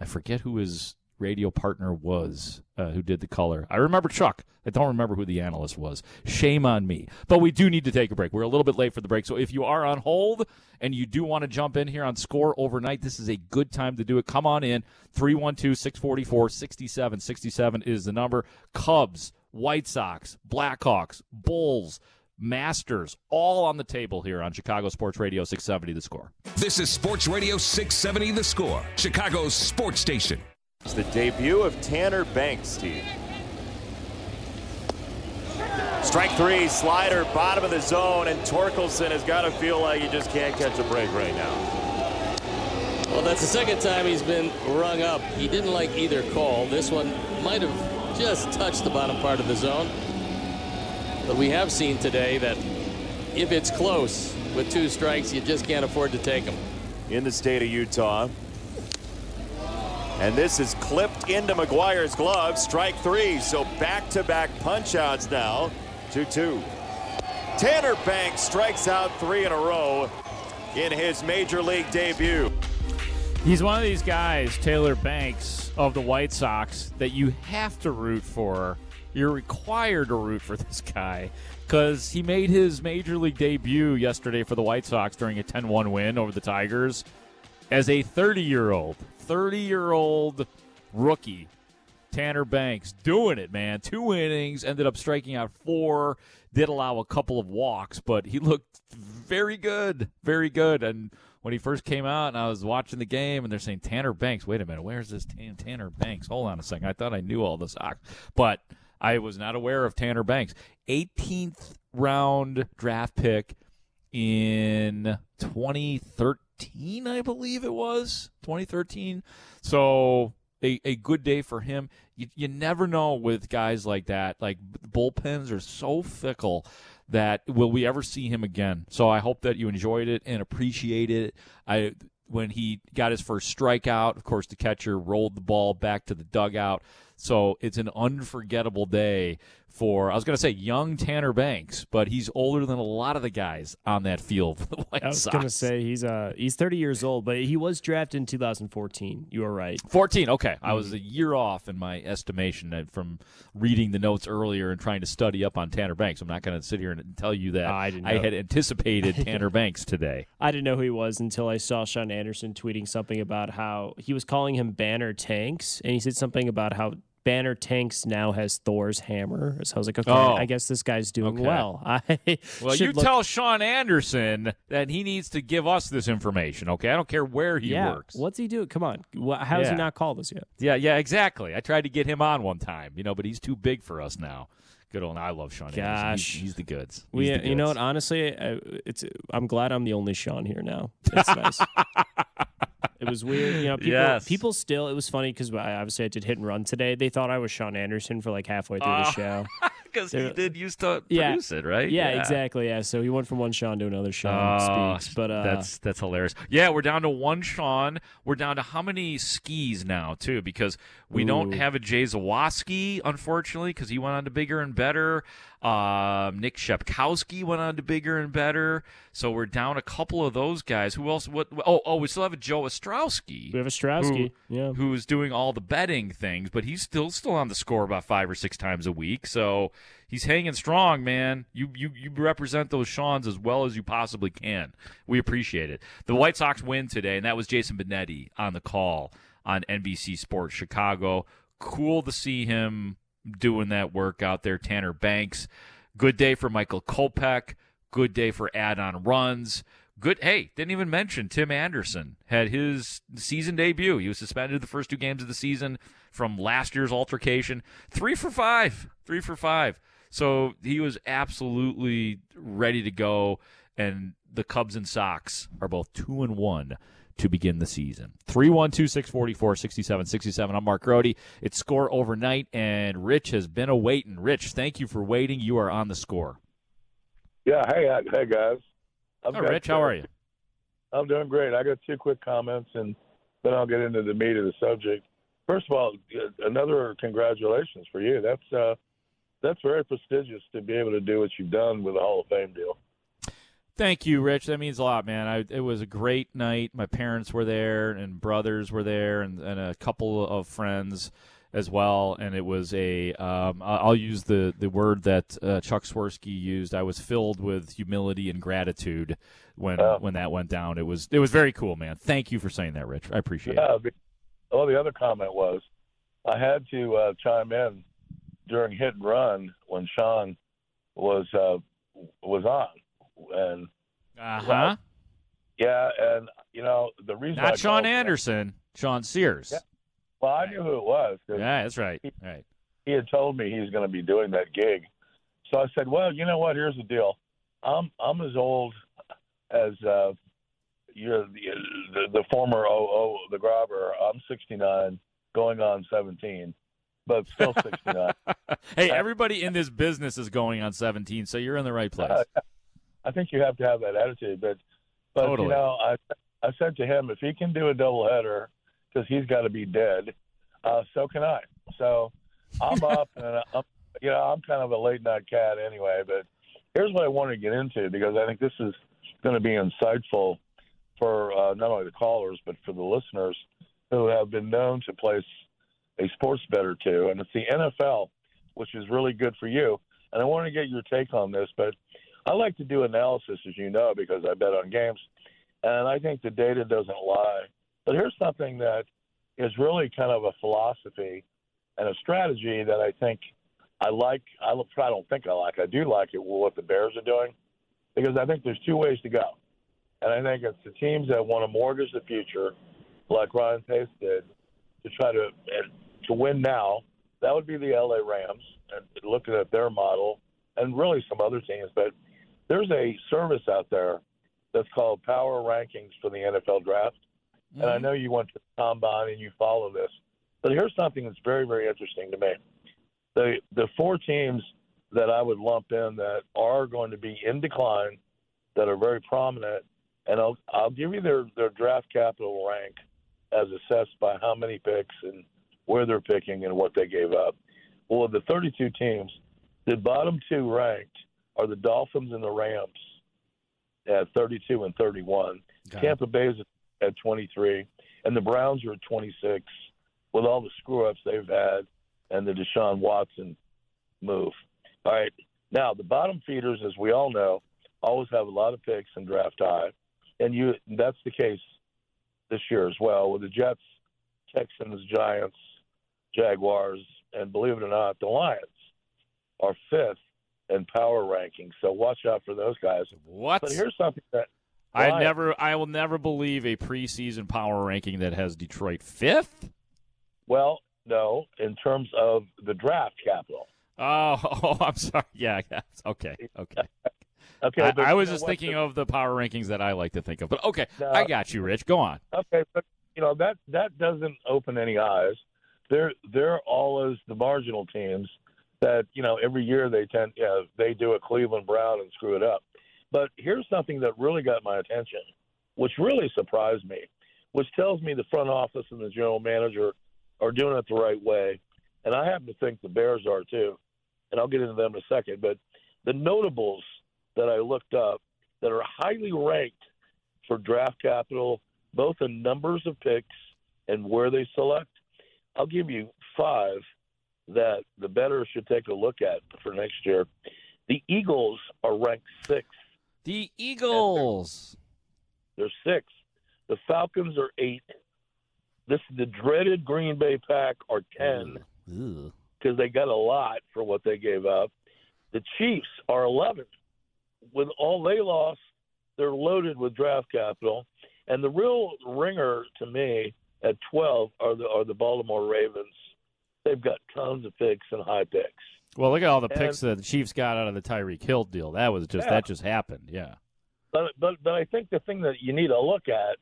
I forget who his radio partner was uh, who did the color. I remember Chuck. I don't remember who the analyst was. Shame on me. But we do need to take a break. We're a little bit late for the break. So if you are on hold and you do want to jump in here on score overnight, this is a good time to do it. Come on in. 312 644 6767 is the number. Cubs, White Sox, Blackhawks, Bulls, Masters, all on the table here on Chicago Sports Radio 670 The Score. This is Sports Radio 670 The Score, Chicago's sports station. It's the debut of Tanner Banks, Steve. Strike three, slider, bottom of the zone, and Torkelson has got to feel like he just can't catch a break right now. Well, that's the second time he's been rung up. He didn't like either call. This one might have just touched the bottom part of the zone. But we have seen today that if it's close with two strikes, you just can't afford to take them. In the state of Utah. And this is clipped into McGuire's glove. Strike three. So back to back punch outs now. 2 2. Tanner Banks strikes out three in a row in his major league debut. He's one of these guys, Taylor Banks of the White Sox, that you have to root for. You're required to root for this guy because he made his major league debut yesterday for the White Sox during a 10 1 win over the Tigers as a 30 year old. 30 year old rookie Tanner Banks doing it, man. Two innings, ended up striking out four, did allow a couple of walks, but he looked very good, very good. And when he first came out and I was watching the game and they're saying Tanner Banks, wait a minute, where's this Tanner Banks? Hold on a second. I thought I knew all the Sox, but I was not aware of Tanner Banks. 18th round draft pick in 2013, I believe it was 2013. So a, a good day for him. You, you never know with guys like that. Like bullpens are so fickle that will we ever see him again? So I hope that you enjoyed it and appreciate it. I when he got his first strikeout, of course the catcher rolled the ball back to the dugout. So it's an unforgettable day for I was going to say young Tanner Banks, but he's older than a lot of the guys on that field for the White I was Sox. going to say he's uh he's 30 years old, but he was drafted in 2014. You are right. 14. Okay, I was a year off in my estimation uh, from reading the notes earlier and trying to study up on Tanner Banks. I'm not going to sit here and tell you that I didn't I had anticipated Tanner Banks today. I didn't know who he was until I saw Sean Anderson tweeting something about how he was calling him Banner Tanks, and he said something about how Banner Tanks now has Thor's hammer. So I was like, okay, Oh. I guess this guy's doing Okay. well. I Well, you look- tell Sean Anderson that he needs to give us this information, okay? I don't care where he yeah, works. what's he doing? Come on, how has he not called us yet? Yeah, yeah, exactly. I tried to get him on one time, you know, but he's too big for us now. Good old, I love Sean Anderson. Gosh. He's, he's the goods. We, He's the you know what? Honestly, I, it's I'm glad I'm the only Sean here now. It's nice. It was weird, you know. People, Yes. people still. It was funny because I obviously I did hit and run today. They thought I was Sean Anderson for like halfway through the Oh. show. Because he did used to Yeah. produce it, right? Yeah, exactly. Yeah, so he went from one Sean to another Sean Oh, speaks. But uh, that's that's hilarious. Yeah, we're down to one Sean. We're down to how many skis now too? Because we don't have a Jay Zawaski, unfortunately, because he went on to bigger and better. Um, Nick Shepkowski went on to bigger and better. So we're down a couple of those guys. Who else? What? Oh, oh, we still have a Joe Ostrowski. we have a Strowski. Who, yeah. who's doing all the betting things, but he's still still on the score about five or six times a week. So he's hanging strong, man. You you you represent those Sean's as well as you possibly can. We appreciate it. The White Sox win today, and that was Jason Benetti on the call on NBC Sports Chicago. Cool to see him doing that work out there. Tanner Banks, good day for Michael Kopech. Good day for add-on runs. Good. Hey, didn't even mention Tim Anderson had his season debut. He was suspended the first two games of the season from last year's altercation. Three for five. Three for five. So he was absolutely ready to go. And the Cubs and Sox are both two and one to begin the season. 312 644 6767. I'm Mark Grote. It's score overnight, and Rich has been awaiting. Rich, thank you for waiting. You are on the score. Yeah, hey, hey guys. I've Oh, Rich, how uh, are you? I'm doing great. I got two quick comments, and then I'll get into the meat of the subject. First of all, uh, another congratulations for you. That's uh, that's very prestigious to be able to do what you've done with the Hall of Fame deal. Thank you, Rich. That means a lot, man. I, it was a great night. My parents were there, and brothers were there, and, and a couple of friends as well. And it was a, um, I'll use the, the word that uh, Chuck Swirsky used. I was filled with humility and gratitude when when that went down. It was it was very cool, man. Thank you for saying that, Rich. I appreciate it. Yeah, be- well, the other comment was I had to uh, chime in during hit and run when Sean was uh, was on, and uh huh. Yeah, and you know the reason I Sean Anderson, Sean Sears. Yeah. Well, I knew who it was. Yeah, that's right. Right. he had told me he was going to be doing that gig. So I said, "Well, you know what? Here's the deal. I'm I'm as old as uh, you're the, the the former OO the Grobber. I'm 69, going on 17, but still 69. Hey, everybody in this business is going on 17, so you're in the right place. I think you have to have that attitude. But but Totally. you know, I I said to him, if he can do a doubleheader, because he's got to be dead, uh, so can I. So I'm up, and I'm you know I'm kind of a late night cat anyway. But here's what I want to get into because I think this is going to be insightful for uh, not only the callers but for the listeners who have been known to place a sports bet or two, and it's the NFL, which is really good for you. And I want to get your take on this, but I like to do analysis, as you know, because I bet on games, and I think the data doesn't lie. But here's something that is really kind of a philosophy and a strategy that I think I like. I don't- think I like. I do like it. What the Bears are doing, because I think there's two ways to go, and I think it's the teams that want to mortgage the future, like Ryan Pace did, to try to to win now. That would be the LA Rams, and looking at their model, and really some other teams. But there's a service out there that's called Power Rankings for the NFL Draft, and I mm-hmm. know you went to the combine and you follow this. But here's something that's very, very interesting to me. The the four teams that I would lump in that are going to be in decline, that are very prominent, and I'll I'll give you their their draft capital rank as assessed by how many picks and where they're picking and what they gave up. Well, of the 32 teams, the bottom two ranked are the Dolphins and the Rams at 32 and 31. Got. Tampa Bay is at 23, and the Browns are at 26 with all the screw ups they've had and the Deshaun Watson move. All right. Now, the bottom feeders, as we all know, always have a lot of picks and draft high. And you that's the case this year as well with the Jets, Texans, Giants, Jaguars, and believe it or not, the Lions are fifth in power rankings. So watch out for those guys. What? But here's something that I never, I will never believe a preseason power ranking that has Detroit fifth. Well, no, in terms of the draft capital. Oh, oh I'm sorry. Yeah, yeah. Okay, okay. Okay, I, I was just thinking of the power rankings that I like to think of. But okay, No. I got you, Rich. Go on. Okay, but you know that that doesn't open any eyes. They're they're always the marginal teams that you know every year they tend yeah they do a Cleveland Brown and screw it up. But here's something that really got my attention, which really surprised me, which tells me the front office and the general manager are doing it the right way, and I happen to think the Bears are too, and I'll get into them in a second. But the notables that I looked up that are highly ranked for draft capital, both in numbers of picks and where they select. I'll give you five that the betters should take a look at for next year. The Eagles are ranked sixth. The Eagles. They're sixth. The Falcons are eight. This the dreaded Green Bay Pack are ten because they got a lot for what they gave up. The Chiefs are 11. With all they lost, they're loaded with draft capital. And the real ringer to me at 12 are the are the Baltimore Ravens. They've got tons of picks and high picks. Well, look at all the And- picks that the Chiefs got out of the Tyreek Hill deal. That was just Yeah. that just happened. Yeah. But but but I think the thing that you need to look at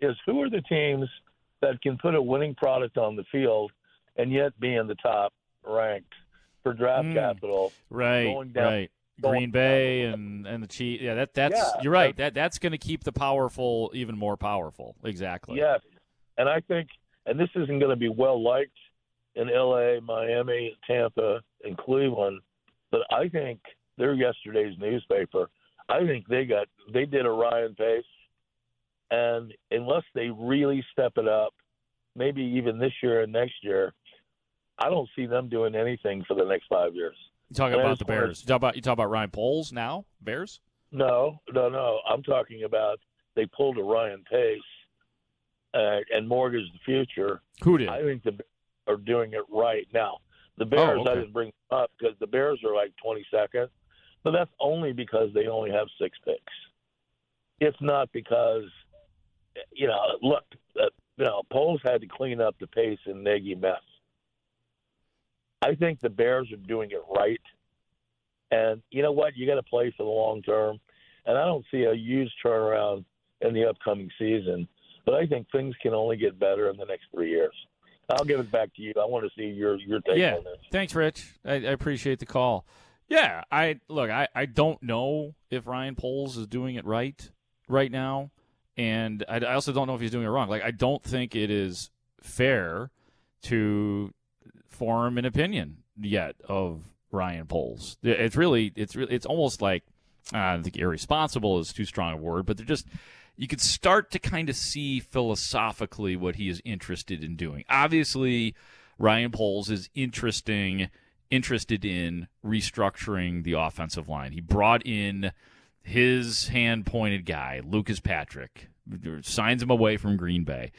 is who are the teams that can put a winning product on the field and yet be in the top ranked for draft Mm. capital. Right. Going down- right. going Green Bay and and the Chiefs. Yeah, that that's Yeah. you're right. That that's going to keep the powerful even more powerful. Exactly. Yes, and I think, and this isn't going to be well liked in L.A., Miami, Tampa, and Cleveland, but I think they're yesterday's newspaper. I think they got they did a Ryan Pace, and unless they really step it up, maybe even this year and next year, I don't see them doing anything for the next five years. You talking I about the Bears? You talk about you talk about Ryan Poles now? Bears? No, no, no. I'm talking about they pulled a Ryan Pace uh, and mortgaged the future. Who did? I think the are doing it right now. The Bears, Oh, okay. I didn't bring up because the Bears are like 22nd. but that's only because they only have six picks. It's not because, you know, look, uh, you know, Poles had to clean up the pace and Nagy mess. I think the Bears are doing it right. And you know what? You got to play for the long term. And I don't see a huge turnaround in the upcoming season. But I think things can only get better in the next three years. I'll give it back to you. I want to see your your take yeah. on this. Thanks, Rich. I, I appreciate the call. Yeah, I look. I, I don't know if Ryan Poles is doing it right right now, and I, I also don't know if he's doing it wrong. Like I don't think it is fair to form an opinion yet of Ryan Poles. It's really it's really it's almost like uh, I think irresponsible is too strong a word, but they're just you could start to kind of see philosophically what he is interested in doing. Obviously, Ryan Poles is interesting interested in restructuring the offensive line. He brought in his hand pointed guy, Lucas Patrick, signs him away from Green Bay,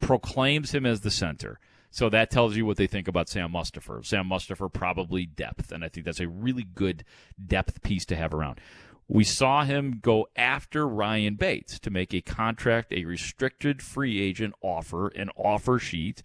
proclaims him as the center. So that tells you what they think about Sam Mustipher. Sam Mustipher probably depth, and I think that's a really good depth piece to have around. We saw him go after Ryan Bates to make a contract, a restricted free agent offer, an offer sheet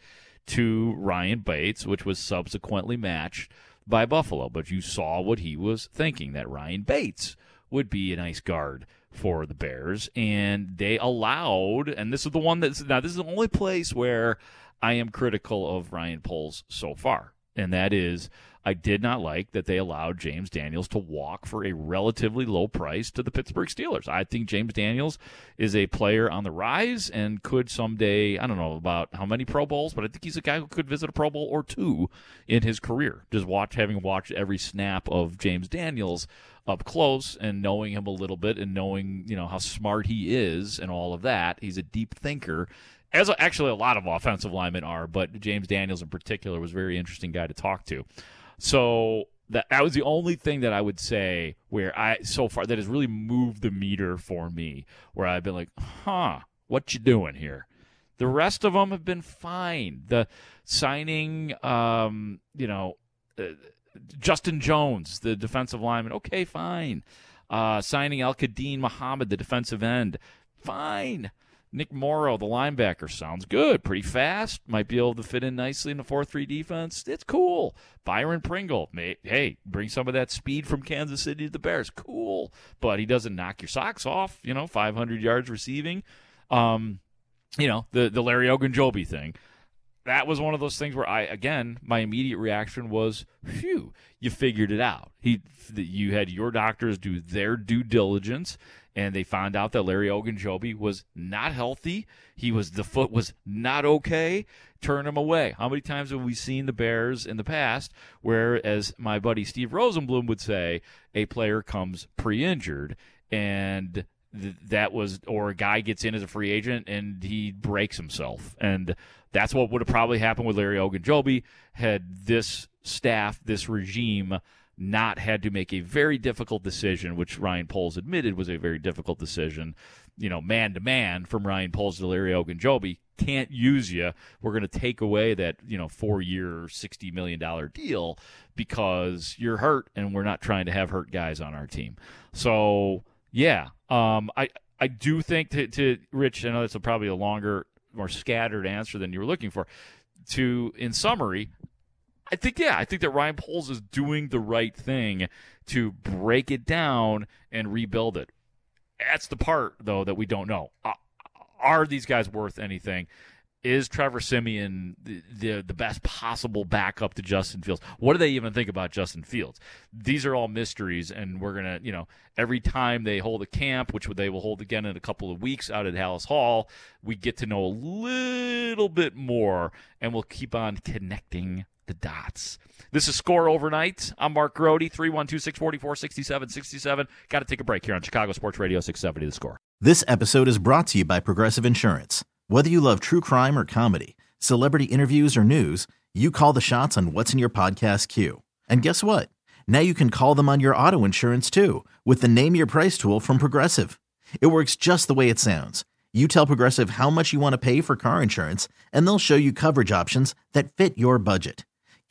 to Ryan Bates, which was subsequently matched by Buffalo. But you saw what he was thinking that Ryan Bates would be a nice guard for the Bears. And they allowed, and this is the one that's now, this is the only place where I am critical of Ryan Poles so far. And that is I did not like that they allowed James Daniels to walk for a relatively low price to the Pittsburgh Steelers. I think James Daniels is a player on the rise and could someday, I don't know about how many Pro Bowls, but I think he's a guy who could visit a Pro Bowl or two in his career. Just watch having watched every snap of James Daniels up close and knowing him a little bit and knowing, you know, how smart he is and all of that. He's a deep thinker as actually a lot of offensive linemen are, but James Daniels in particular was a very interesting guy to talk to. So that that was the only thing that I would say where I so far that has really moved the meter for me, where I've been like, huh, what you doing here? The rest of them have been fine. The signing, um, you know, uh, Justin Jones, the defensive lineman, okay, fine. Uh, signing Al Quadin Muhammad, the defensive end, fine. Nick Morrow, the linebacker, sounds good. Pretty fast. Might be able to fit in nicely in the 4 3 defense. It's cool. Byron Pringle, may, hey, bring some of that speed from Kansas City to the Bears. Cool. But he doesn't knock your socks off, you know, 500 yards receiving. Um, you know, the, the Larry Ogunjobi thing. That was one of those things where I, again, my immediate reaction was, phew, you figured it out. He, you had your doctors do their due diligence and they found out that Larry Ogunjobi was not healthy. He was the foot was not okay. Turn him away. How many times have we seen the Bears in the past where, as my buddy Steve Rosenbloom would say, a player comes pre-injured and th- that was or a guy gets in as a free agent and he breaks himself and that's what would have probably happened with Larry Ogunjobi had this staff, this regime not had to make a very difficult decision, which Ryan Poles admitted was a very difficult decision, you know, man to man from Ryan Poles to Larry Ogunjobi. Can't use you. We're going to take away that, you know, four year, $60 million deal because you're hurt and we're not trying to have hurt guys on our team. So, yeah, um, I, I do think to, to Rich, I know that's a, probably a longer, more scattered answer than you were looking for. To, in summary, I think yeah, I think that Ryan Poles is doing the right thing to break it down and rebuild it. That's the part though that we don't know. Uh, are these guys worth anything? Is Trevor Siemian the, the, the best possible backup to Justin Fields? What do they even think about Justin Fields? These are all mysteries, and we're gonna, you know, every time they hold a camp, which they will hold again in a couple of weeks out at Halas Hall, we get to know a little bit more, and we'll keep on connecting the dots. This is Score Overnight. I'm Mark Grote, 312 644 6767. Got to take a break here on Chicago Sports Radio 670 The Score. This episode is brought to you by Progressive Insurance. Whether you love true crime or comedy, celebrity interviews or news, you call the shots on what's in your podcast queue. And guess what? Now you can call them on your auto insurance too with the Name Your Price tool from Progressive. It works just the way it sounds. You tell Progressive how much you want to pay for car insurance, and they'll show you coverage options that fit your budget.